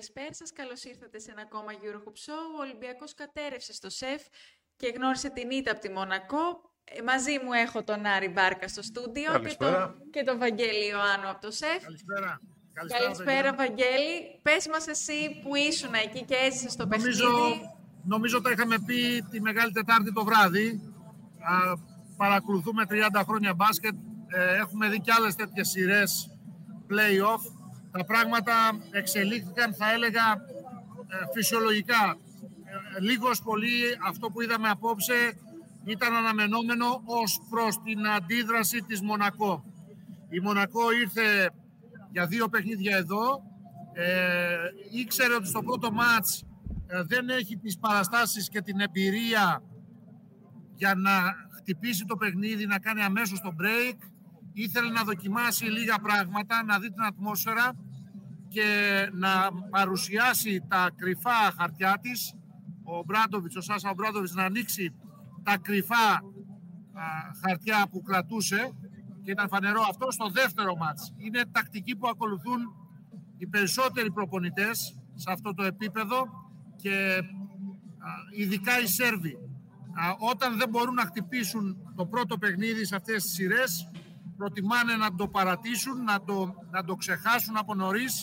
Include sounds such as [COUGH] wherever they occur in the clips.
καλησπέρα σας. Καλώς ήρθατε σε ένα ακόμα Eurohoops Show. Ο Ολυμπιακός κατέρευσε στο ΣΕΦ και γνώρισε την ήττα από τη Μονακό. Ε, μαζί μου έχω τον Άρη Μπάρκα στο στούντιο και τον, και τον Βαγγέλη Ιωάννου από το ΣΕΦ. Καλησπέρα. Καλησπέρα, Καλησπέρα Βαγγέλη. Πες μας εσύ που ήσουν εκεί και έζησες στο νομίζω, παιχνίδι. Νομίζω τα είχαμε πει τη Μεγάλη Τετάρτη το βράδυ. Α, παρακολουθούμε 30 χρόνια μπάσκετ. Ε, έχουμε δει και άλλες τέτοιες σειρές play-off. Τα πράγματα εξελίχθηκαν, θα έλεγα, ε, φυσιολογικά. Ε, λίγος πολύ αυτό που είδαμε απόψε ήταν αναμενόμενο ως προς την αντίδραση της Μονακό. Η Μονακό ήρθε για δύο παιχνίδια εδώ. Ε, ήξερε ότι στο πρώτο μάτς ε, δεν έχει τις παραστάσεις και την εμπειρία για να χτυπήσει το παιχνίδι, να κάνει αμέσως το break. Ήθελε να δοκιμάσει λίγα πράγματα, να δει την ατμόσφαιρα και να παρουσιάσει τα κρυφά χαρτιά της. Ο Μπράντοβιτς, ο Σάσα Μπράντοβιτς να ανοίξει τα κρυφά χαρτιά που κρατούσε και ήταν φανερό αυτό στο δεύτερο μάτς. Είναι τακτική που ακολουθούν οι περισσότεροι προπονητές σε αυτό το επίπεδο και ειδικά οι Σέρβοι. Όταν δεν μπορούν να χτυπήσουν το πρώτο παιχνίδι σε αυτές τις σειρές, προτιμάνε να το παρατήσουν, να το, να το ξεχάσουν από νωρίς,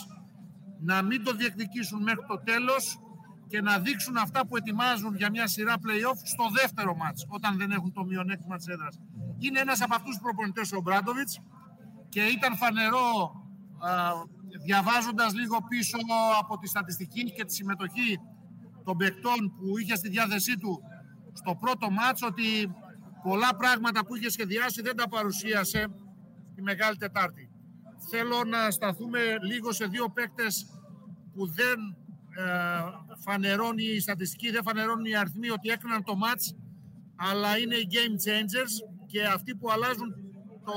να μην το διεκδικήσουν μέχρι το τέλος και να δείξουν αυτά που ετοιμάζουν για μια σειρά play-off στο δεύτερο μάτς, όταν δεν έχουν το μειονέκτημα της έδρας. Είναι ένας από αυτούς τους προπονητές ο Μπράντοβιτς και ήταν φανερό α, διαβάζοντας λίγο πίσω από τη στατιστική και τη συμμετοχή των παικτών που είχε στη διάθεσή του στο πρώτο μάτς ότι πολλά πράγματα που είχε σχεδιάσει δεν τα παρουσίασε τη Μεγάλη Τετάρτη. Θέλω να σταθούμε λίγο σε δύο παίκτες που δεν ε, φανερώνει η στατιστική, δεν φανερώνει οι αριθμοί ότι έκαναν το match, αλλά είναι οι game changers και αυτοί που αλλάζουν το,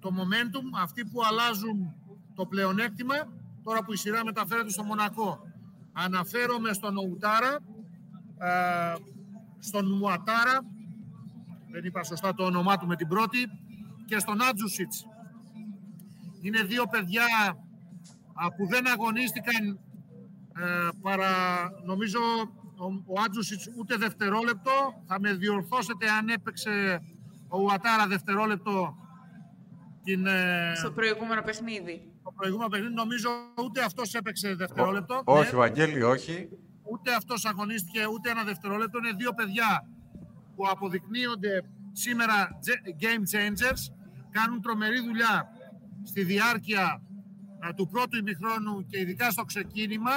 το momentum, αυτοί που αλλάζουν το πλεονέκτημα, τώρα που η σειρά μεταφέρεται στο Μονακό. Αναφέρομαι στον Ουτάρα, ε, στον Μουατάρα, δεν είπα σωστά το όνομά του με την πρώτη, και στον Άτζουσιτς. Είναι δύο παιδιά που δεν αγωνίστηκαν ε, παρά νομίζω ο, ο Άτζουσιτς ούτε δευτερόλεπτο. Θα με διορθώσετε αν έπαιξε ο Ουατάρα δευτερόλεπτο την, ε, στο προηγούμενο παιχνίδι. Στο προηγούμενο παιχνίδι νομίζω ούτε αυτός έπαιξε δευτερόλεπτο. όχι, ναι. Βαγγέλη, όχι. Ούτε αυτός αγωνίστηκε ούτε ένα δευτερόλεπτο. Είναι δύο παιδιά που αποδεικνύονται σήμερα game changers. Κάνουν τρομερή δουλειά στη διάρκεια ε, του πρώτου ημιχρόνου και ειδικά στο ξεκίνημα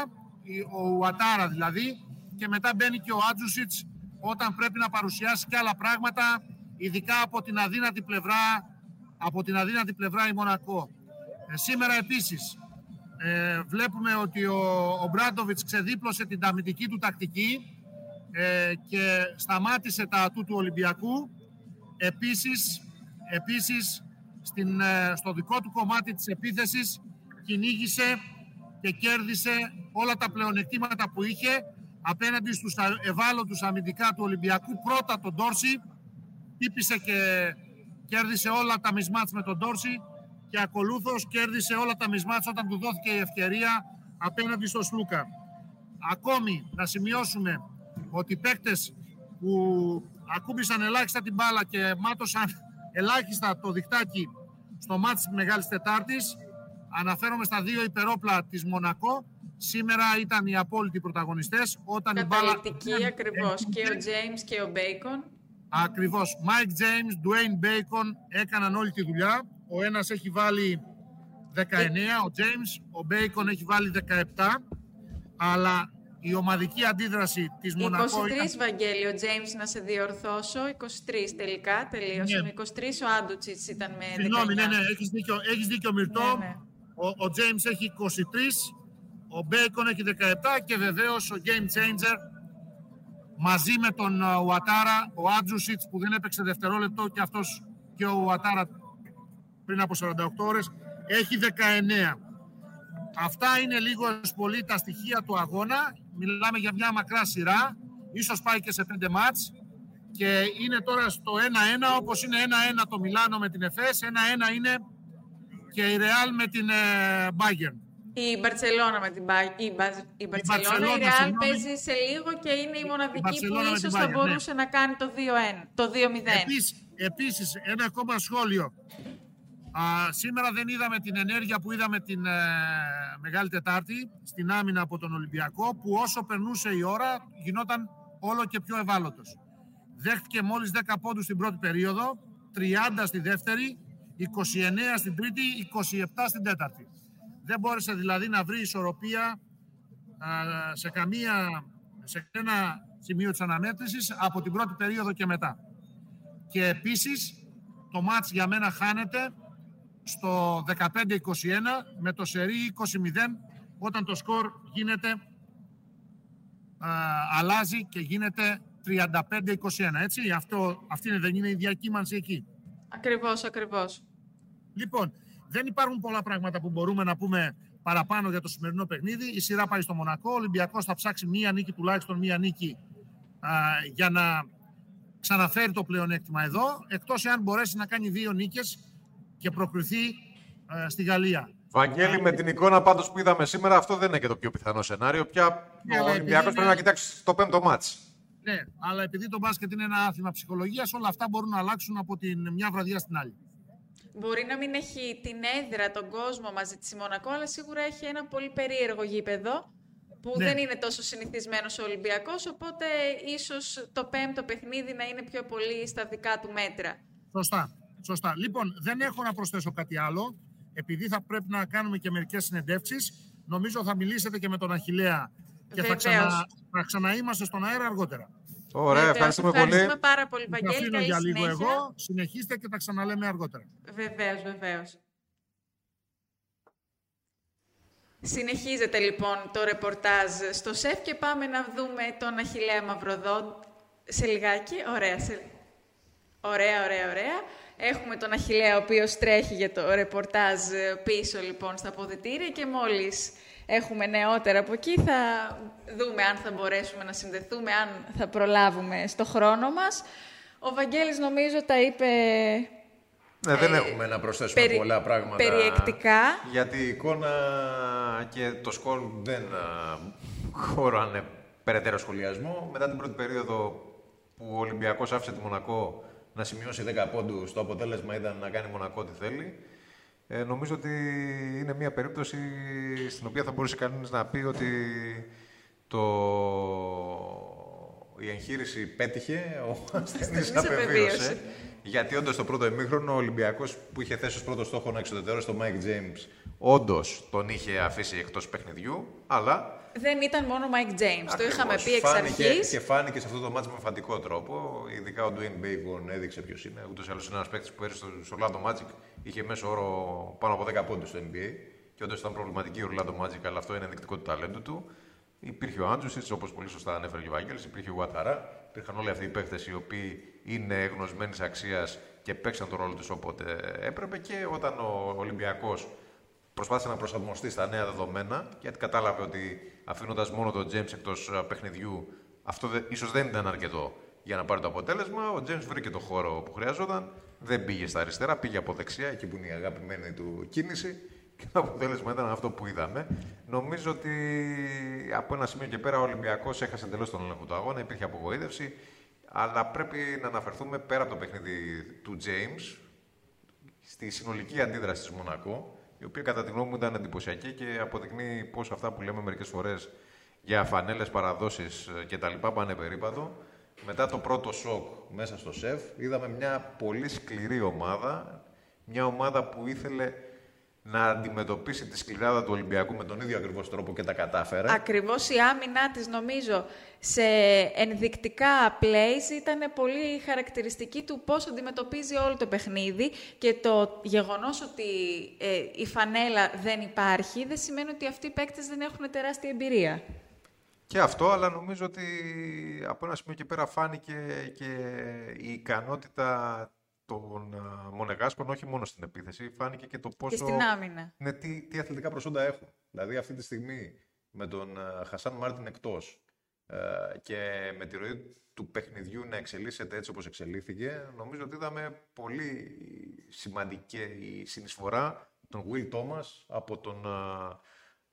ο Ουατάρα δηλαδή, και μετά μπαίνει και ο Άτζουσιτς όταν πρέπει να παρουσιάσει και άλλα πράγματα, ειδικά από την αδύνατη πλευρά, από την αδύνατη πλευρά η Μονακό. Ε, σήμερα επίσης ε, βλέπουμε ότι ο, ο Μπράντοβιτς ξεδίπλωσε την ταμητική του τακτική ε, και σταμάτησε τα ατού του Ολυμπιακού. Επίσης, επίσης στην, ε, στο δικό του κομμάτι της επίθεσης κυνήγησε και κέρδισε όλα τα πλεονεκτήματα που είχε απέναντι στους ευάλωτους αμυντικά του Ολυμπιακού. Πρώτα τον Τόρση, τύπησε και κέρδισε όλα τα μισμάτς με τον Τόρση και ακολούθως κέρδισε όλα τα μισμάτς όταν του δόθηκε η ευκαιρία απέναντι στο Σλούκα. Ακόμη να σημειώσουμε ότι οι παίκτες που ακούμπησαν ελάχιστα την μπάλα και μάτωσαν ελάχιστα το διχτάκι στο μάτς της Μεγάλης Τετάρτης Αναφέρομαι στα δύο υπερόπλα της Μονακό. Σήμερα ήταν οι απόλυτοι πρωταγωνιστές. Όταν η μπάλα... ακριβώς. Και ο James και ο Μπέικον. Ακριβώς. Mike James, Dwayne Bacon έκαναν όλη τη δουλειά. Ο ένας έχει βάλει 19, ο James. Ο Bacon έχει βάλει 17. Αλλά η ομαδική αντίδραση της Μονακό... 23 ήταν... Βαγγέλη, ο James να σε διορθώσω, 23 τελικά τελείωσε. Ναι. 23 ο Άντουτσιτς ήταν με Συγγνώμη, ναι, ναι, έχεις δίκιο, έχεις δίκιο Μυρτώ. Ναι, ναι. Ο, ο James έχει 23, ο Bacon έχει 17 και βεβαίως ο Game Changer μαζί με τον Ουατάρα, ο Άτζουσιτς που δεν έπαιξε δευτερόλεπτο και αυτός και ο Ουατάρα πριν από 48 ώρες έχει 19. Αυτά είναι λίγο πολύ τα στοιχεία του αγώνα. Μιλάμε για μια μακρά σειρά, ίσως πάει και σε 5 μάτς και είναι τώρα στο 1-1 όπως είναι 1-1 το Μιλάνο με την ΕΦΕΣ, 1-1 είναι και η Real με την ε, Bayern. Η Μπαρσελόνα με την Bayern. Η, η Μπαρσελόνα, η Ρεάλ παίζει σε λίγο και είναι η μοναδική που ίσως θα ναι. μπορούσε να κάνει το 2-1, το 2-0. Επίσης, επίσης, ένα ακόμα σχόλιο. Α, σήμερα δεν είδαμε την ενέργεια που είδαμε την ε, Μεγάλη Τετάρτη στην άμυνα από τον Ολυμπιακό που όσο περνούσε η ώρα γινόταν όλο και πιο ευάλωτος. Δέχτηκε μόλις 10 πόντους στην πρώτη περίοδο, 30 στη δεύτερη, 29 στην τρίτη, 27 στην τέταρτη. Δεν μπόρεσε δηλαδή να βρει ισορροπία σε, καμία, σε ένα σημείο της αναμέτρησης από την πρώτη περίοδο και μετά. Και επίσης το μάτς για μένα χάνεται στο 15-21 με το σερί 20-0 όταν το σκορ γίνεται αλλάζει και γίνεται 35-21. Έτσι, αυτό, αυτή δεν είναι η διακύμανση εκεί; Ακριβώς, ακριβώς. Λοιπόν, δεν υπάρχουν πολλά πράγματα που μπορούμε να πούμε παραπάνω για το σημερινό παιχνίδι. Η σειρά πάει στο Μονακό. Ο Ολυμπιακός θα ψάξει μία νίκη, τουλάχιστον μία νίκη, α, για να ξαναφέρει το πλεονέκτημα εδώ, εκτός εάν μπορέσει να κάνει δύο νίκες και προκριθεί στη Γαλλία. Βαγγέλη, με την εικόνα πάντως που είδαμε σήμερα, αυτό δεν είναι και το πιο πιθανό σενάριο. Πια ναι, ο Ολυμπιακός πρέπει να κοιτάξει το πέμπτο μάτς. Ναι, αλλά επειδή το μπάσκετ είναι ένα άθλημα ψυχολογίας, όλα αυτά μπορούν να αλλάξουν από την μια βραδιά στην άλλη. Μπορεί να μην έχει την έδρα, τον κόσμο μαζί της Μονακό, αλλά σίγουρα έχει ένα πολύ περίεργο γήπεδο που ναι. δεν είναι τόσο συνηθισμένος ο Ολυμπιακός, οπότε ίσως το πέμπτο παιχνίδι να είναι πιο πολύ στα δικά του μέτρα. Σωστά. Σωστά. Λοιπόν, δεν έχω να προσθέσω κάτι άλλο. Επειδή θα πρέπει να κάνουμε και μερικές συνεντεύξεις, νομίζω θα μιλήσετε και με τον Αχιλέα και θα, ξανα, θα ξαναείμαστε στον αέρα αργότερα. Ωραία, ευχαριστούμε, πολύ. Ευχαριστούμε πάρα πολύ, Βαγγέλη. Θα αφήνω για λίγο εγώ. Συνεχίστε και τα ξαναλέμε αργότερα. Βεβαίως, βεβαίως. Συνεχίζεται λοιπόν το ρεπορτάζ στο ΣΕΦ και πάμε να δούμε τον Αχιλέα Μαυροδό σε λιγάκι. Ωραία, σε... ωραία, ωραία, ωραία. Έχουμε τον Αχιλέα, ο οποίος τρέχει για το ρεπορτάζ πίσω λοιπόν στα αποδητήρια και μόλις έχουμε νεότερα από εκεί θα δούμε αν θα μπορέσουμε να συνδεθούμε, αν θα προλάβουμε στο χρόνο μας. Ο Βαγγέλης νομίζω τα είπε ναι, δεν ε, έχουμε να προσθέσουμε πολλά πράγματα. Περιεκτικά. Γιατί η εικόνα και το σκορ δεν χωράνε περαιτέρω σχολιασμό. Μετά την πρώτη περίοδο που ο Ολυμπιακός άφησε τη Μονακό να σημειώσει 10 πόντους, το αποτέλεσμα ήταν να κάνει Μονακό τι θέλει. Ε, νομίζω ότι είναι μια περίπτωση στην οποία θα μπορούσε κανείς να πει ότι το... η εγχείρηση πέτυχε, ο [LAUGHS] ασθενής απεβίωσε. Γιατί όντως το πρώτο ημίχρονο ο Ολυμπιακός που είχε θέσει ως πρώτο στόχο να εξουδετερώσει τον Mike James, όντως τον είχε αφήσει εκτός παιχνιδιού, αλλά. Δεν ήταν μόνο Mike James. Το είχαμε πει εξ αρχής. Και φάνηκε σε αυτό το ματς με εμφαντικό τρόπο. Ειδικά ο Dwayne Bacon έδειξε ποιος είναι. Ούτως ή άλλως είναι ένας παίκτης που έρισε στο Orlando Magic. Είχε μέσο όρο πάνω από 10 πόντους στο NBA. Και όντως ήταν προβληματική ο Orlando Magic, αλλά αυτό είναι ενδεικτικό του ταλέντου του. Υπήρχε ο Αντζούσιτς, όπως πολύ σωστά ανέφερε και ο Βαγγέλης. Υπήρχε ο Γουαταρά. Υπήρχαν όλοι αυτοί οι παίκτες οι οποίοι είναι εγνωσμένης αξίας και παίξαν τον ρόλο τους όποτε έπρεπε. Και όταν ο Ολυμπιακός προσπάθησε να προσαρμοστεί στα νέα δεδομένα, γιατί κατάλαβε ότι αφήνοντας μόνο τον Τζέιμ εκτός παιχνιδιού, αυτό ίσως δεν ήταν αρκετό για να πάρει το αποτέλεσμα. Ο Τζέιμ βρήκε το χώρο που χρειαζόταν, δεν πήγε στα αριστερά, πήγε από δεξιά, εκεί που είναι η αγαπημένη του κίνηση. Και το αποτέλεσμα ήταν αυτό που είδαμε. Νομίζω ότι από ένα σημείο και πέρα ο Ολυμπιακός έχασε εντελώς τον έλεγχο του αγώνα, υπήρχε απογοήτευση. Αλλά πρέπει να αναφερθούμε πέρα από το παιχνίδι του James στη συνολική αντίδραση της Μονακό, η οποία κατά τη γνώμη μου ήταν εντυπωσιακή και αποδεικνύει πώς αυτά που λέμε μερικές φορές για φανέλες, παραδόσεις κτλ. πάνε περίπατο. Μετά το πρώτο σοκ μέσα στο ΣΕΦ, είδαμε μια πολύ σκληρή ομάδα, μια ομάδα που ήθελε να αντιμετωπίσει τη σκληράδα του Ολυμπιακού με τον ίδιο ακριβώς τρόπο και τα κατάφερε. Ακριβώς η άμυνά της, νομίζω, σε ενδεικτικά plays ήταν πολύ χαρακτηριστική του πώς αντιμετωπίζει όλο το παιχνίδι και το γεγονός ότι ε, η φανέλα δεν υπάρχει δεν σημαίνει ότι αυτοί οι παίκτες δεν έχουν τεράστια εμπειρία. Και αυτό, αλλά νομίζω ότι από ένα σημείο και πέρα φάνηκε και η ικανότητα των Μονεγάσκων, όχι μόνο στην επίθεση, φάνηκε και το πόσο. Και στην άμυνα. Ναι, τι, τι αθλητικά προσόντα έχουν. Δηλαδή, αυτή τη στιγμή με τον Χασάν Μάρτιν εκτός και με τη ροή του παιχνιδιού να εξελίσσεται έτσι όπως εξελίχθηκε, νομίζω ότι είδαμε πολύ σημαντική η συνεισφορά των Will Thomas από τον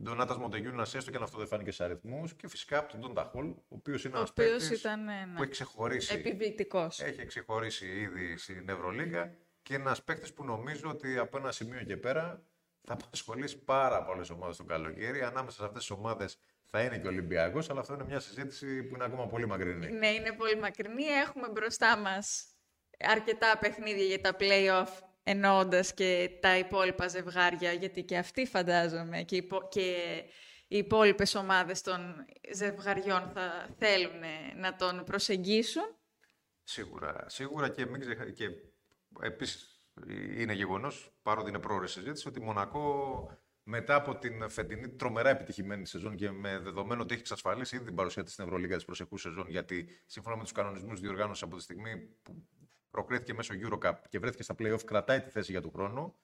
Ντονάτας Μοντεγιούνα έστω και αν αυτό δεν φάνηκε σε αριθμούς. Και φυσικά από τον Ντόντα Χολ, ο οποίος είναι ένας παίκτης ναι, που έχει ξεχωρίσει. Επιβητικό. Έχει ξεχωρίσει ήδη στην Ευρωλίγα και ένας παίκτης που νομίζω ότι από ένα σημείο και πέρα θα απασχολήσει πάρα πολλές ομάδες το καλοκαίρι. Ανάμεσα σε αυτές τις ομάδες θα είναι και ο Ολυμπιακός, αλλά αυτό είναι μια συζήτηση που είναι ακόμα πολύ μακρινή. Ναι, είναι πολύ μακρινή. Έχουμε μπροστά μας αρκετά παιχνίδια για τα playoff εννοώντας και τα υπόλοιπα ζευγάρια, γιατί και αυτοί φαντάζομαι και, υπο... και οι υπόλοιπες ομάδες των ζευγαριών θα θέλουν να τον προσεγγίσουν. Σίγουρα, σίγουρα και, μην ξεχα... και επίσης είναι γεγονός, παρότι είναι πρόορη συζήτηση, ότι Μονακό μετά από την φετινή τρομερά επιτυχημένη σεζόν και με δεδομένο ότι έχει εξασφαλίσει ήδη την παρουσία της στην Ευρωλίγα της προσεχούς σεζόν, γιατί σύμφωνα με τους κανονισμούς διοργάνωση από τη στιγμή που προκρίθηκε μέσω Eurocup και βρέθηκε στα playoff, κρατάει τη θέση για του χρόνου.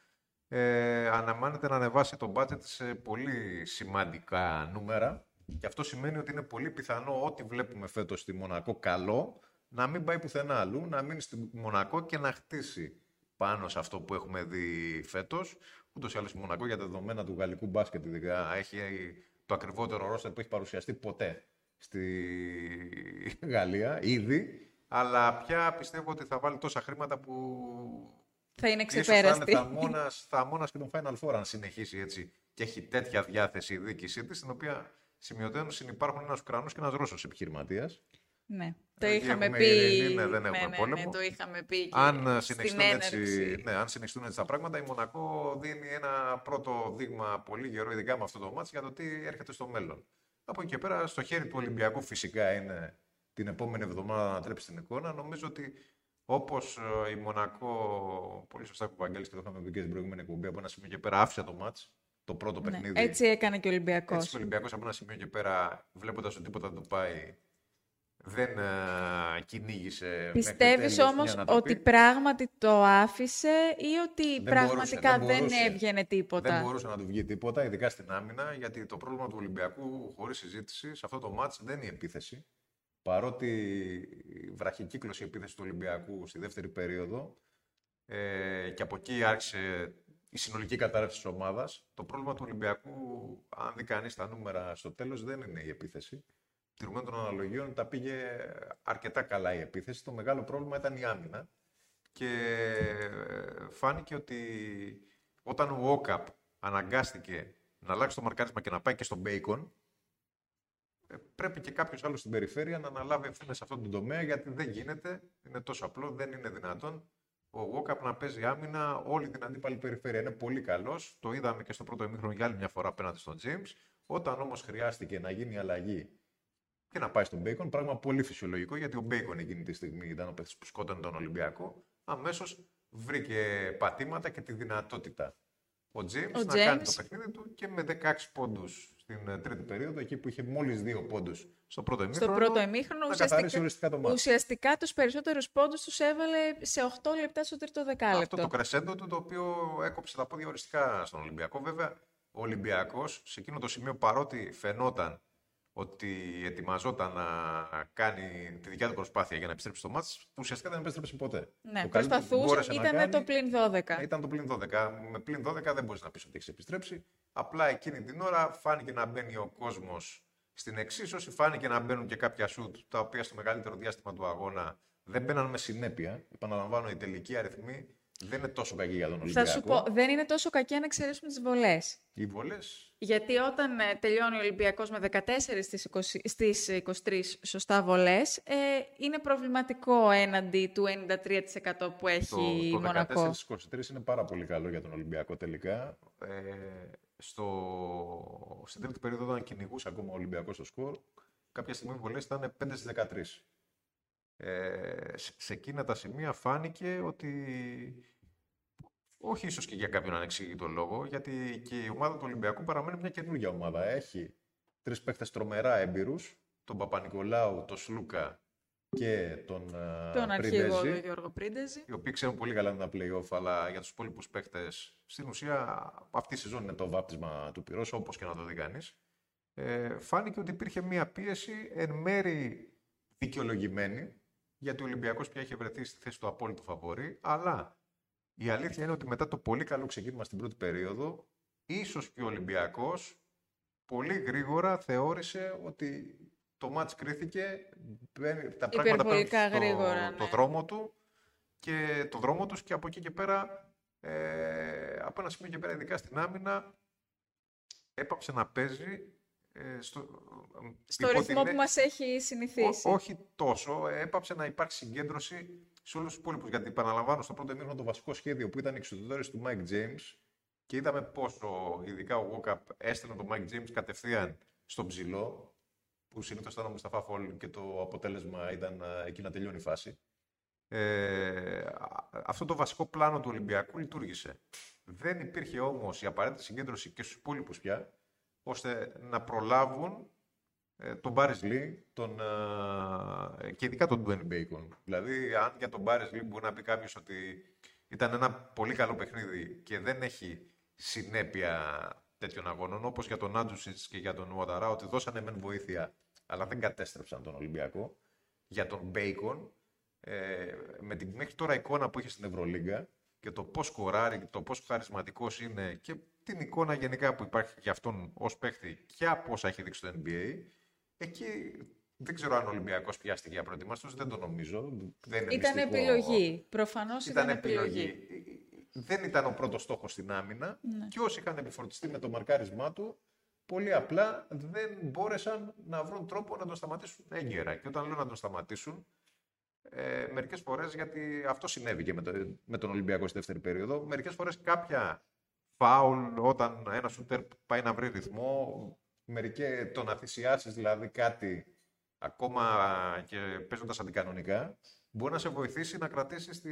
Ε, αναμάνεται να ανεβάσει το budget σε πολύ σημαντικά νούμερα. Και αυτό σημαίνει ότι είναι πολύ πιθανό ό,τι βλέπουμε φέτος στη Μονακό καλό να μην πάει πουθενά αλλού, να μείνει στη Μονακό και να χτίσει πάνω σε αυτό που έχουμε δει φέτος. Ούτως ή άλλως η Μονακό για τα δεδομένα του γαλλικού μπάσκετ ειδικά έχει το ακριβότερο ρόστερ που έχει παρουσιαστεί ποτέ στη Γαλλία ήδη αλλά πια πιστεύω ότι θα βάλει τόσα χρήματα που θα είναι ξεπέραστη. Θα είναι θα μόνας και τον Final Four αν συνεχίσει έτσι και έχει τέτοια διάθεση η διοίκησή της, στην οποία σημειωτέων συνεπάρχουν ένας Ουκρανός και ένας Ρώσος επιχειρηματίας. Ναι, το είχαμε πει. ναι, δεν έχουμε ναι, πόλεμο. Ναι, το είχαμε πει. Και αν, συνεχιστούν έτσι, ναι, αν συνεχιστούν έτσι τα πράγματα, η Μονακό δίνει ένα πρώτο δείγμα πολύ γερό, ειδικά με αυτό το μάτι, για το τι έρχεται στο μέλλον. Από εκεί και πέρα, στο χέρι του Ολυμπιακού φυσικά είναι την επόμενη εβδομάδα να τρέψει την εικόνα. Νομίζω ότι όπως ε, η Μονακό, πολύ σωστά που Βαγγέλης και το είχαμε πει και στην προηγούμενη εκπομπή, από ένα σημείο και πέρα άφησε το μάτς. Το πρώτο ναι, παιχνίδι. Έτσι έκανε και ο Ολυμπιακός. Έτσι ο Ολυμπιακός από ένα σημείο και πέρα, βλέποντας ότι τίποτα δεν το πάει, δεν uh, κυνήγησε. Πιστεύεις όμως ότι πράγματι το άφησε ή ότι δεν πραγματικά μπορούσε, δεν, δεν έβγαινε τίποτα; Δεν μπορούσε να του βγει τίποτα, ειδικά στην άμυνα, γιατί το πρόβλημα του Ολυμπιακού, χωρίς συζήτηση, σε αυτό το μάτς δεν είναι η επίθεση παρότι βραχικύκλωσε η επίθεση του Ολυμπιακού στη δεύτερη περίοδο ε, και από εκεί άρχισε η συνολική κατάρρευση της ομάδας, το πρόβλημα του Ολυμπιακού, αν δει κανείς τα νούμερα στο τέλος, δεν είναι η επίθεση. Τηρουμένων των αναλογίων τα πήγε αρκετά καλά η επίθεση. Το μεγάλο πρόβλημα ήταν η άμυνα και ε, φάνηκε ότι όταν ο Όκαπ αναγκάστηκε να αλλάξει το μαρκάρισμα και να πάει και στον Μπέικον, ε, πρέπει και κάποιος άλλος στην περιφέρεια να αναλάβει ευθύνες σε αυτόν τον τομέα, γιατί δεν γίνεται, είναι τόσο απλό, δεν είναι δυνατόν ο Γόκαπ να παίζει άμυνα όλη την αντίπαλη περιφέρεια. Είναι πολύ καλός. Το είδαμε και στο πρώτο ημίχρονο για άλλη μια φορά απέναντι στον Τζέιμς. Όταν όμως χρειάστηκε να γίνει αλλαγή και να πάει στον Μπέικον, πράγμα πολύ φυσιολογικό, γιατί ο Μπέικον εκείνη τη στιγμή ήταν ο παίκτης που σκότωνε τον Ολυμπιακό, αμέσως βρήκε πατήματα και τη δυνατότητα ο Τζέιμς να κάνει το παιχνίδι του και με 16 πόντους στην ε, τρίτη περίοδο, εκεί που είχε μόλις δύο πόντους στο πρώτο ημίχρονο. Στο πρώτο ημίχρονο ουσιαστικά, το ουσιαστικά τους περισσότερους πόντους τους έβαλε σε 8 λεπτά στο τρίτο δεκάλεπτο. Αυτό το κρεσέντο του το οποίο έκοψε τα πόδια οριστικά στον Ολυμπιακό. Βέβαια, ο Ολυμπιακός σε εκείνο το σημείο παρότι φαινόταν ότι ετοιμαζόταν να κάνει τη δικιά του προσπάθεια για να επιστρέψει στο μάτς, ουσιαστικά δεν επέστρεψε ποτέ. Ναι, προσπαθούσε, ήταν το πλην 12. Ήταν το πλην 12. Με πλην 12 δεν μπορείς να πεις ότι έχεις επιστρέψει. Απλά εκείνη την ώρα φάνηκε να μπαίνει ο κόσμος στην εξίσωση, φάνηκε να μπαίνουν και κάποια σουτ τα οποία στο μεγαλύτερο διάστημα του αγώνα δεν μπαίναν με συνέπεια. Επαναλαμβάνω, οι τελικοί αριθμοί δεν είναι τόσο κακή για τον Ολυμπιακό. Θα σου πω, δεν είναι τόσο κακή αν εξαιρέσουμε τις βολές. Οι βολές. Γιατί όταν ε, τελειώνει ο Ολυμπιακός με 14 στις, 20, στις 23 σωστά βολές, ε, είναι προβληματικό έναντι του 93% που έχει το, η Μονακό. Το 14 στις 23 είναι πάρα πολύ καλό για τον Ολυμπιακό τελικά. Ε, στο, στην τρίτη περίοδο όταν κυνηγούσε ακόμα ο Ολυμπιακός στο σκορ, κάποια στιγμή οι βολές ήταν 5 στις 13. Ε, σε εκείνα τα σημεία φάνηκε ότι όχι ίσως και για κάποιον ανεξήγητο λόγο, γιατί και η ομάδα του Ολυμπιακού παραμένει μια καινούργια ομάδα. Έχει τρεις παίχτες τρομερά έμπειρους, τον Παπα-Νικολάου, τον Σλούκα και τον, τον αρχηγό, τον Γιώργο Πρίντεζη. Οι οποίοι ξέρουν πολύ καλά να play-off, αλλά για τους υπόλοιπους παίχτες, στην ουσία αυτή η σεζόν είναι το βάπτισμα του πυρός, όπως και να το δει κανείς. Ε, φάνηκε ότι υπήρχε μια πίεση εν μέρη δικαιολογημένη, γιατί ο Ολυμπιακός πια είχε βρεθεί στη θέση του απόλυτου φαβορή, αλλά η αλήθεια είναι ότι μετά το πολύ καλό ξεκίνημα στην πρώτη περίοδο, ίσως και ο Ολυμπιακός πολύ γρήγορα θεώρησε ότι το μάτς κρίθηκε, τα πράγματα παίρνουν γρήγορα, το, ναι. δρόμο του και το δρόμο τους και από εκεί και πέρα, ε, από ένα σημείο και πέρα, ειδικά στην άμυνα, έπαψε να παίζει ε, στο, στο ρυθμό που μας έχει συνηθίσει. όχι τόσο. Έπαψε να υπάρχει συγκέντρωση σε όλους τους υπόλοιπους. Γιατί επαναλαμβάνω στο πρώτο μήνυμα το βασικό σχέδιο που ήταν η εξουδετερώση του Mike James και είδαμε πόσο ειδικά ο Walkup έστελνε τον Mike James κατευθείαν στον ψηλό που συνήθως ήταν ο Μουσταφά Φόλ και το αποτέλεσμα ήταν εκεί να τελειώνει η φάση. Ε, αυτό το βασικό πλάνο του Ολυμπιακού λειτουργήσε. Δεν υπήρχε όμως η απαραίτητη συγκέντρωση και στους υπόλοιπους πια ώστε να προλάβουν ε, τον Μπάρις Λί τον, ε, και ειδικά τον Dwayne Bacon. Δηλαδή, αν για τον Μπάρις Λί μπορεί να πει κάποιος ότι ήταν ένα πολύ καλό παιχνίδι και δεν έχει συνέπεια τέτοιων αγώνων, όπως για τον Άντζουσιτς και για τον Ουαταρά, ότι δώσανε μεν βοήθεια, αλλά δεν κατέστρεψαν τον Ολυμπιακό. Για τον Bacon, ε, με την μέχρι τώρα εικόνα που είχε στην Ευρωλίγκα και το πώς κοράρει, το πόσο χαρισματικός είναι και την εικόνα γενικά που υπάρχει για αυτόν ως παίχτη και από όσα έχει δείξει το NBA, εκεί δεν ξέρω αν ο Ολυμπιακός πιάστηκε για προετοιμάστο, δεν το νομίζω. Δεν ήταν μυστικό. επιλογή. Προφανώς ήταν, ήταν επιλογή. Δεν ήταν ο πρώτος στόχος στην άμυνα ναι. και όσοι είχαν επιφορτιστεί με το μαρκάρισμά του, πολύ απλά δεν μπόρεσαν να βρουν τρόπο να τον σταματήσουν έγκαιρα. Και όταν λέω να τον σταματήσουν, ε, μερικές φορές, γιατί αυτό συνέβη και με, το, με τον Ολυμπιακό στη δεύτερη περίοδο, μερικές φορές κάποια φάουλ όταν ένα σούτερ πάει να βρει ρυθμό, μερικέ το να θυσιάσει δηλαδή κάτι ακόμα και παίζοντας αντικανονικά, μπορεί να σε βοηθήσει να κρατήσεις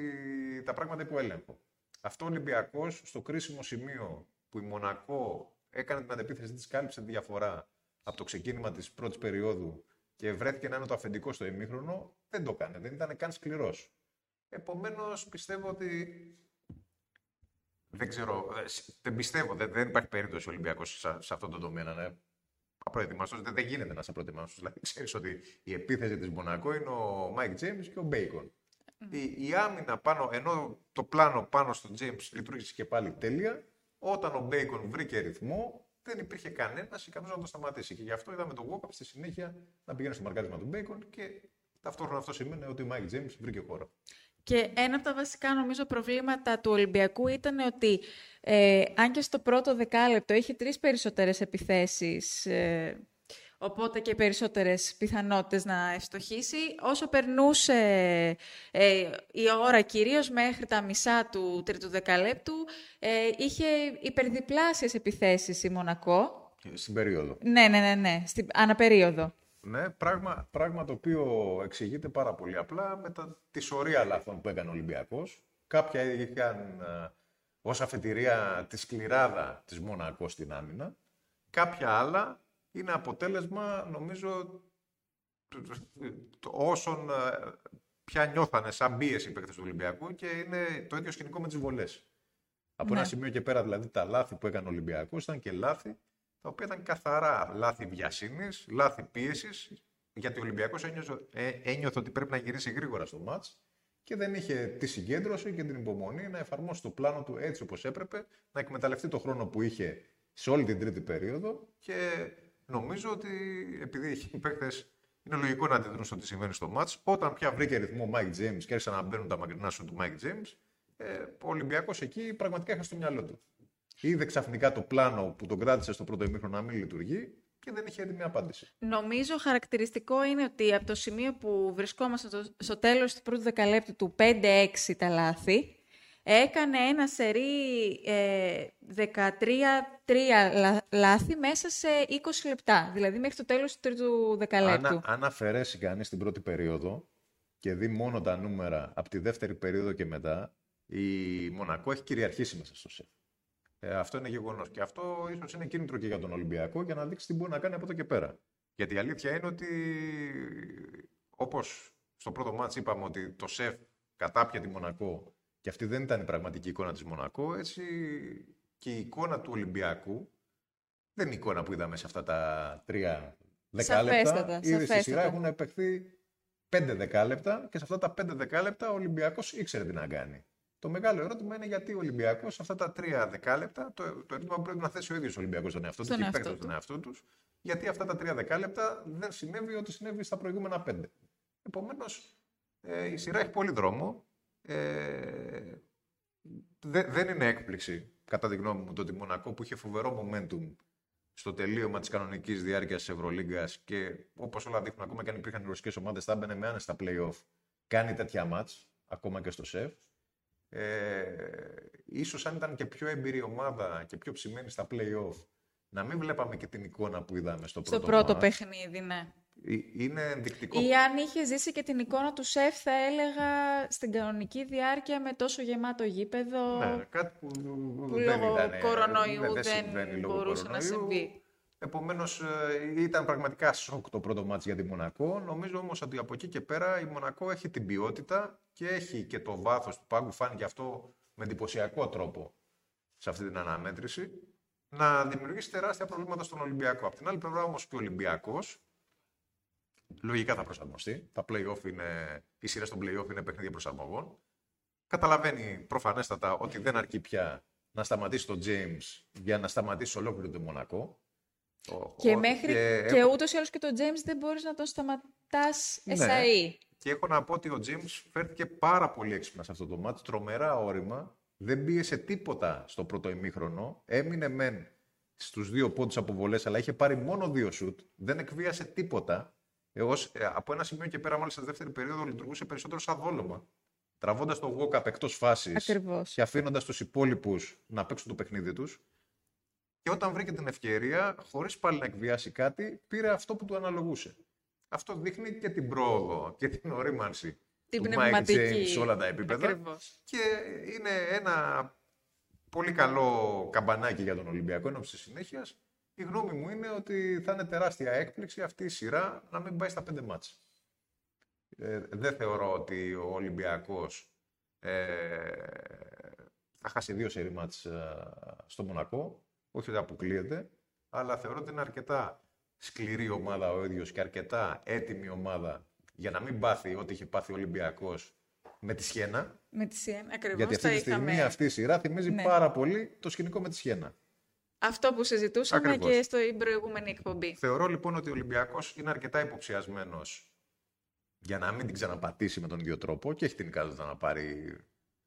τα πράγματα υπό έλεγχο. Αυτό ο Ολυμπιακός στο κρίσιμο σημείο που η Μονακό έκανε την αντεπίθεση της, κάλυψε διαφορά από το ξεκίνημα της πρώτης περίοδου και βρέθηκε να είναι το αφεντικό στο ημίχρονο, δεν το έκανε. Δεν ήταν καν σκληρός. Επομένως, πιστεύω ότι δεν ξέρω, ε, δεν πιστεύω, δεν, δεν υπάρχει περίπτωση ο Ολυμπιακός σε, σε αυτό το τομέα να είναι απροετοίμαστος. Δεν, δεν γίνεται να είσαι απροετοίμαστος. Δηλαδή, ξέρεις ότι η επίθεση της Μονακό είναι ο Μάικ Τζέιμς και ο Μπέικον. Η, η άμυνα πάνω, ενώ το πλάνο πάνω στον Τζέιμς λειτούργησε και πάλι τέλεια, όταν ο Μπέικον βρήκε ρυθμό, δεν υπήρχε κανένας ικανός να τον σταματήσει. Και γι' αυτό είδαμε τον Walkup στη συνέχεια να πηγαίνει στο μαρκάρισμα του Μπέικον και ταυτόχρονα αυτό σημαίνει ότι ο Μάικ Τζέιμς βρήκε χώρο. Και ένα από τα βασικά νομίζω προβλήματα του Ολυμπιακού ήταν ότι ε, αν και στο πρώτο δεκάλεπτο είχε τρεις περισσότερες επιθέσεις, ε, οπότε και περισσότερες πιθανότητες να ευστοχήσει, όσο περνούσε ε, η ώρα κυρίως μέχρι τα μισά του τρίτου δεκαλέπτου, ε, είχε υπερδιπλάσιες επιθέσεις η Μονακό. Στην περίοδο. Ναι, ναι, ναι, ναι, στην αναπερίοδο. Ναι, πράγμα, πράγμα το οποίο εξηγείται πάρα πολύ απλά με τα, τη σωρία λάθων που έκανε ο Ολυμπιακός. Κάποια είχαν ε, ως αφετηρία τη σκληράδα της Μονακό στην άμυνα. Κάποια άλλα είναι αποτέλεσμα, νομίζω, όσων ε, πια νιώθανε σαν πίεση οι παίκτες του Ολυμπιακού και είναι το ίδιο σκηνικό με τις βολές. Από ένα ναι. σημείο και πέρα δηλαδή τα λάθη που έκανε ο Ολυμπιακός ήταν και λάθη τα οποία ήταν καθαρά λάθη βιασύνης, λάθη πίεσης, γιατί ο Ολυμπιακός ε, ένιωθε, ότι πρέπει να γυρίσει γρήγορα στο μάτς και δεν είχε τη συγκέντρωση και την υπομονή να εφαρμόσει το πλάνο του έτσι όπως έπρεπε, να εκμεταλλευτεί το χρόνο που είχε σε όλη την τρίτη περίοδο και νομίζω ότι επειδή οι παίκτες είναι λογικό να αντιδρούν στο τι συμβαίνει στο μάτς. Όταν πια βρήκε ρυθμό ο Mike James και άρχισαν να μπαίνουν τα μακρινά σου του Mike James, ε, ο Ολυμπιακός εκεί πραγματικά είχε στο μυαλό του. Είδε ξαφνικά το πλάνο που τον κράτησε στο πρώτο ημίχρονο να μην λειτουργεί και δεν είχε έτοιμη απάντηση. Νομίζω χαρακτηριστικό είναι ότι από το σημείο που βρισκόμαστε στο, στο τέλος του πρώτου δεκαλέπτου του 5-6 τα λάθη, έκανε ένα σερί ε, 13-3 λάθη μέσα σε 20 λεπτά. Δηλαδή μέχρι το τέλος του τρίτου δεκαλέπτου. Αν, αν αφαιρέσει κανείς την πρώτη περίοδο και δει μόνο τα νούμερα από τη δεύτερη περίοδο και μετά, η Μονακό έχει κυριαρχήσει μέσα στο σεφ. Ε, αυτό είναι γεγονός. Και αυτό ίσως είναι κίνητρο και για τον Ολυμπιακό για να δείξει τι μπορεί να κάνει από εδώ και πέρα. Γιατί η αλήθεια είναι ότι όπως στο πρώτο μάτς είπαμε ότι το ΣΕΦ κατάπια τη Μονακό και αυτή δεν ήταν η πραγματική εικόνα της Μονακό, έτσι και η εικόνα του Ολυμπιακού δεν είναι η εικόνα που είδαμε σε αυτά τα τρία δεκάλεπτα. Ήδη στη σειρά έχουν επεχθεί πέντε δεκάλεπτα και σε αυτά τα πέντε δεκάλεπτα ο Ολυμπιακός ήξερε τι να κάνει. Το μεγάλο ερώτημα είναι γιατί ο Ολυμπιακός αυτά τα τρία δεκάλεπτα, το, το ερώτημα που πρέπει να θέσει ο ίδιος ο Ολυμπιακός τον εαυτό του και οι τον εαυτό τους, γιατί αυτά τα τρία δεκάλεπτα δεν συνέβη ό,τι συνέβη στα προηγούμενα πέντε. Επομένως, ε, η σειρά έχει πολύ δρόμο. Ε, δε, δεν είναι έκπληξη, κατά τη γνώμη μου, το ότι Μονακό που είχε φοβερό momentum στο τελείωμα της κανονικής διάρκειας της Ευρωλίγκας και όπως όλα δείχνουν, ακόμα και αν υπήρχαν ρωσικές ομάδες, θα έμπαινε με άνεστα playoff. Κάνει τέτοια μάτς, ακόμα και στο σεφ. Ε, ίσως αν ήταν και πιο εμπειρή ομάδα και πιο ψημένη στα play-off, να μην βλέπαμε και την εικόνα που είδαμε στο πρώτο Στο πρώτο παιχνίδι, ναι. Ε, είναι ενδεικτικό. Ή αν είχε ζήσει και την εικόνα του σεφ, θα έλεγα στην κανονική διάρκεια με τόσο γεμάτο γήπεδο. Ναι, κάτι που, που δεν λόγω ήταν, κορονοϊού δεν, δεν μπορούσε να συμβεί. Επομένως, ε, ήταν πραγματικά σοκ το πρώτο μάτς για τη Μονακό. Νομίζω όμως ότι από εκεί και πέρα η Μονακό έχει την ποιότητα και έχει και το βάθος του πάγκου. Φάνηκε αυτό με εντυπωσιακό τρόπο σε αυτή την αναμέτρηση. Να δημιουργήσει τεράστια προβλήματα στον Ολυμπιακό. Από την άλλη πλευρά όμως και ο Ολυμπιακός λογικά θα προσαρμοστεί. Τα play-off είναι, οι σειρές των play-off είναι παιχνίδια προσαρμογών. Καταλαβαίνει προφανέστατα ότι δεν αρκεί πια να σταματήσει τον James για να σταματήσει ολόκληρο το Μονακό. Και, μέχρι, και, και ούτως ή άλλως και τον James δεν μπορείς να τον σταματάς ναι. Εσαΐ. Και έχω να πω ότι ο James φέρθηκε πάρα πολύ έξυπνα σε αυτό το μάτι, τρομερά όρημα, δεν πίεσε τίποτα στο πρώτο ημίχρονο, έμεινε μεν στους δύο πόντους αποβολές, αλλά είχε πάρει μόνο δύο σουτ, δεν εκβίασε τίποτα. Εγώ ε, από ένα σημείο και πέρα, μάλιστα στη δεύτερη περίοδο, λειτουργούσε περισσότερο σαν δόλωμα. Τραβώντας το walk-up εκτός φάσης και αφήνοντας τους υπόλοιπους να παίξουν το παιχνίδι τους. Και όταν βρήκε την ευκαιρία, χωρίς πάλι να εκβιάσει κάτι, πήρε αυτό που του αναλογούσε. Αυτό δείχνει και την πρόοδο και την ορίμανση την του Mike James σε όλα τα επίπεδα. Και είναι ένα πολύ καλό καμπανάκι για τον Ολυμπιακό ενώ τη συνέχειας. Η γνώμη μου είναι ότι θα είναι τεράστια έκπληξη αυτή η σειρά να μην πάει στα πέντε μάτς. Ε, δεν θεωρώ ότι ο Ολυμπιακός ε, θα χάσει δύο σερί μάτς ε, στο Μονακό όχι ότι αποκλείεται, αλλά θεωρώ ότι είναι αρκετά σκληρή ομάδα ο ίδιος και αρκετά έτοιμη ομάδα για να μην πάθει ό,τι είχε πάθει ο Ολυμπιακός με τη Σιένα. Με τη Σιένα, ακριβώς. Γιατί αυτή τη στιγμή αυτή η σειρά θυμίζει ναι. πάρα πολύ το σκηνικό με τη Σιένα. Αυτό που συζητούσαμε Ακριβώς. και στην προηγούμενη εκπομπή. Θεωρώ λοιπόν ότι ο Ολυμπιακός είναι αρκετά υποψιασμένος για να μην την ξαναπατήσει με τον ίδιο τρόπο και έχει την ικανότητα να πάρει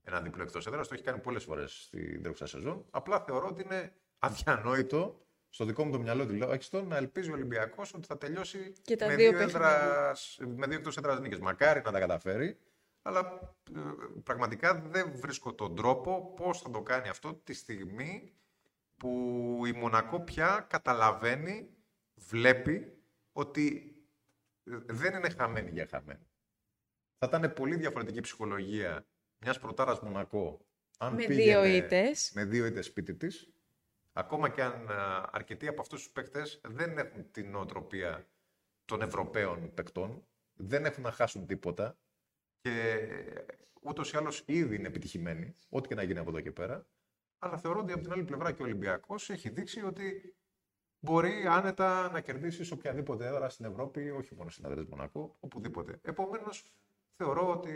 ένα διπλό εκτός έδρας. Το έχει κάνει πολλές φορές στην τρέχουσα σεζόν. Απλά θεωρώ ότι είναι αδιανόητο στο δικό μου το μυαλό τουλάχιστον να ελπίζει ο Ολυμπιακός ότι θα τελειώσει και τα με, δύο δύο έδρας, με δύο εκτός έδρας νίκες. Μακάρι να τα καταφέρει, αλλά ε, πραγματικά δεν βρίσκω τον τρόπο πώς θα το κάνει αυτό τη στιγμή που η Μονακό πια καταλαβαίνει, βλέπει ότι ε, δεν είναι χαμένη για χαμένη. Θα ήταν πολύ διαφορετική ψυχολογία μιας προτάρας Μονακό αν με δύο ήτες. Με δύο ήτες σπίτι της Ακόμα και αν ε, αρκετοί από αυτούς τους παίκτες δεν έχουν την νοοτροπία των Ευρωπαίων παικτών, δεν έχουν να χάσουν τίποτα και ούτως ή άλλως ήδη είναι επιτυχημένοι, ό,τι και να γίνει από εδώ και πέρα. Αλλά θεωρώ ότι από την άλλη πλευρά και ο Ολυμπιακός έχει δείξει ότι μπορεί άνετα να κερδίσεις σε οποιαδήποτε έδρα στην Ευρώπη, όχι μόνο στην Αδρές Μονακό, οπουδήποτε. Επομένως, θεωρώ ότι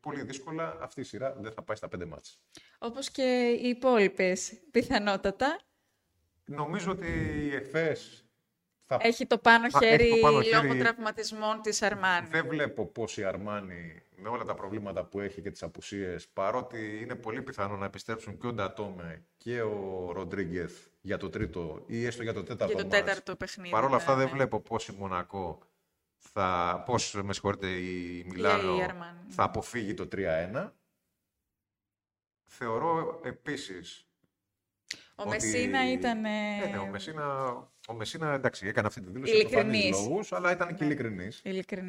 πολύ δύσκολα αυτή η σειρά δεν θα πάει στα πέντε μάτς. Όπως και οι υπόλοιπες πιθανότατα. Νομίζω ότι η ΕΦΕΣ θα... Έχει το πάνω χέρι το πάνω λόγω χέρι... τραυματισμών της Αρμάνη. Δεν βλέπω πώς η Αρμάνη με όλα τα προβλήματα που έχει και τις απουσίες, παρότι είναι πολύ πιθανό να επιστρέψουν και ο Ντατόμε και ο Ροντρίγκεθ για το τρίτο ή έστω για το τέταρτο Για το τέταρτο παιχνίδι. Παρ' όλα αυτά ναι. δεν βλέπω πώς η Μονακό θα, πώς, με συγχωρείτε, η Μιλάνο θα αποφύγει το 3-1. Θεωρώ επίσης ο ότι... Μεσίνα ήταν. Ναι, ναι, ο Μεσίνα, ο Μεσίνα εντάξει, έκανε αυτή τη δήλωση για λόγους, αλλά ήταν ναι. και ειλικρινής.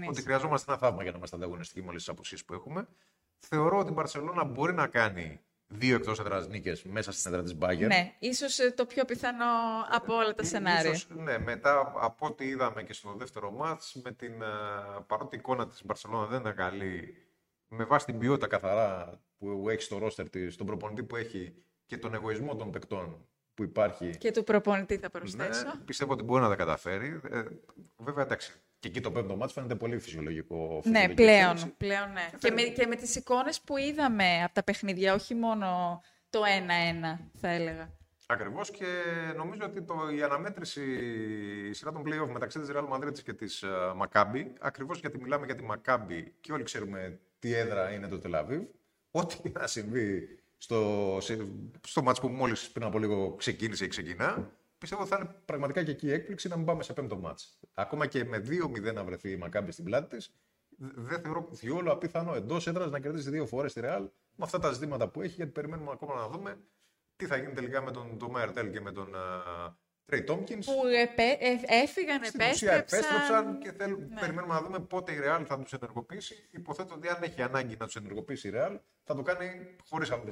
Ότι χρειαζόμαστε ένα θαύμα για να είμαστε ανταγωνιστικοί με όλες τις αποσύσει που έχουμε. Θεωρώ ότι η Μπαρσελόνα μπορεί να κάνει δύο εκτός έδρας νίκες μέσα στην έδρα της Μπάγκερ. Ναι, ίσως ε, το πιο πιθανό από όλα τα σενάρια. Ίσως, ναι, μετά από ό,τι είδαμε και στο δεύτερο μάτς, με την ε, παρότι η εικόνα της Μπαρσελόνα δεν ήταν καλή, με βάση την ποιότητα καθαρά που έχει στο ρόστερ της, τον προπονητή που έχει και τον εγωισμό των παικτών που υπάρχει. Και του προπονητή θα προσθέσω. Ναι, πιστεύω ότι μπορεί να τα καταφέρει. Ε, βέβαια, εντάξει, Και εκεί το πέμπτο μάτς φαίνεται πολύ φυσιολογικό. Ναι, πλέον, πλέον ναι. Και, με, και με τις εικόνες που είδαμε από τα παιχνίδια, όχι μόνο το 1-1 θα έλεγα. Ακριβώς και νομίζω ότι το, η αναμέτρηση, η σειρά των playoff μεταξύ της Real Madrid και της Maccabi, ακριβώς γιατί μιλάμε για τη Maccabi και όλοι ξέρουμε τι έδρα είναι το Τελαβίβ, [LAUGHS] ό,τι να συμβεί στο, στο μάτς που μόλις πριν από λίγο ξεκίνησε ή ξεκινά, πιστεύω ότι θα είναι πραγματικά και εκεί η έκπληξη να μην πάμε σε πέμπτο μάτς. Ακόμα και με 2-0 να βρεθεί η Maccabi στην πλάτη της, δεν θεωρώ διόλου απίθανο εντός έδρας να κερδίσει δύο φορές τη Real με αυτά τα ζητήματα που έχει, γιατί περιμένουμε ακόμα να δούμε τι θα γίνει τελικά με τον Τόμα Ερτέλ και με τον Τρέι Τόμκινς. Που επέ, ε, έφυγαν, Στην επέστρεψαν. επέστρεψαν και θέλ, ναι. περιμένουμε να δούμε πότε η Real θα τους ενεργοποιήσει. Υποθέτω ότι αν έχει ανάγκη να τους ενεργοποιήσει η Real, θα το κάνει χωρίς άλλο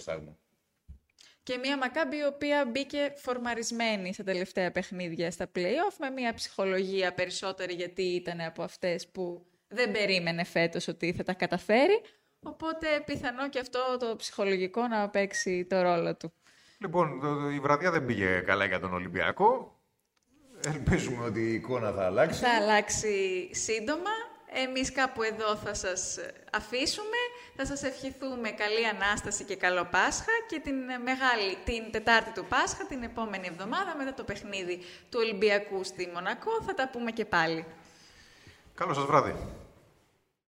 Και μια Μακάμπη η οποία μπήκε φορμαρισμένη στα τελευταία παιχνίδια στα play-off με μια ψυχολογία περισσότερη γιατί ήταν από αυτές που δεν περίμενε φέτος ότι θα τα καταφέρει. Οπότε πιθανό και αυτό το ψυχολογικό να παίξει το ρόλο του. Λοιπόν, η βραδιά δεν πήγε καλά για τον Ολυμπιακό. Ελπίζουμε ότι η εικόνα θα αλλάξει. Θα αλλάξει σύντομα. Εμείς κάπου εδώ θα σας αφήσουμε. Θα σας ευχηθούμε καλή Ανάσταση και καλό Πάσχα και την, μεγάλη, την Τετάρτη του Πάσχα, την επόμενη εβδομάδα, μετά το παιχνίδι του Ολυμπιακού στη Μονακό, θα τα πούμε και πάλι. Καλό σας βράδυ.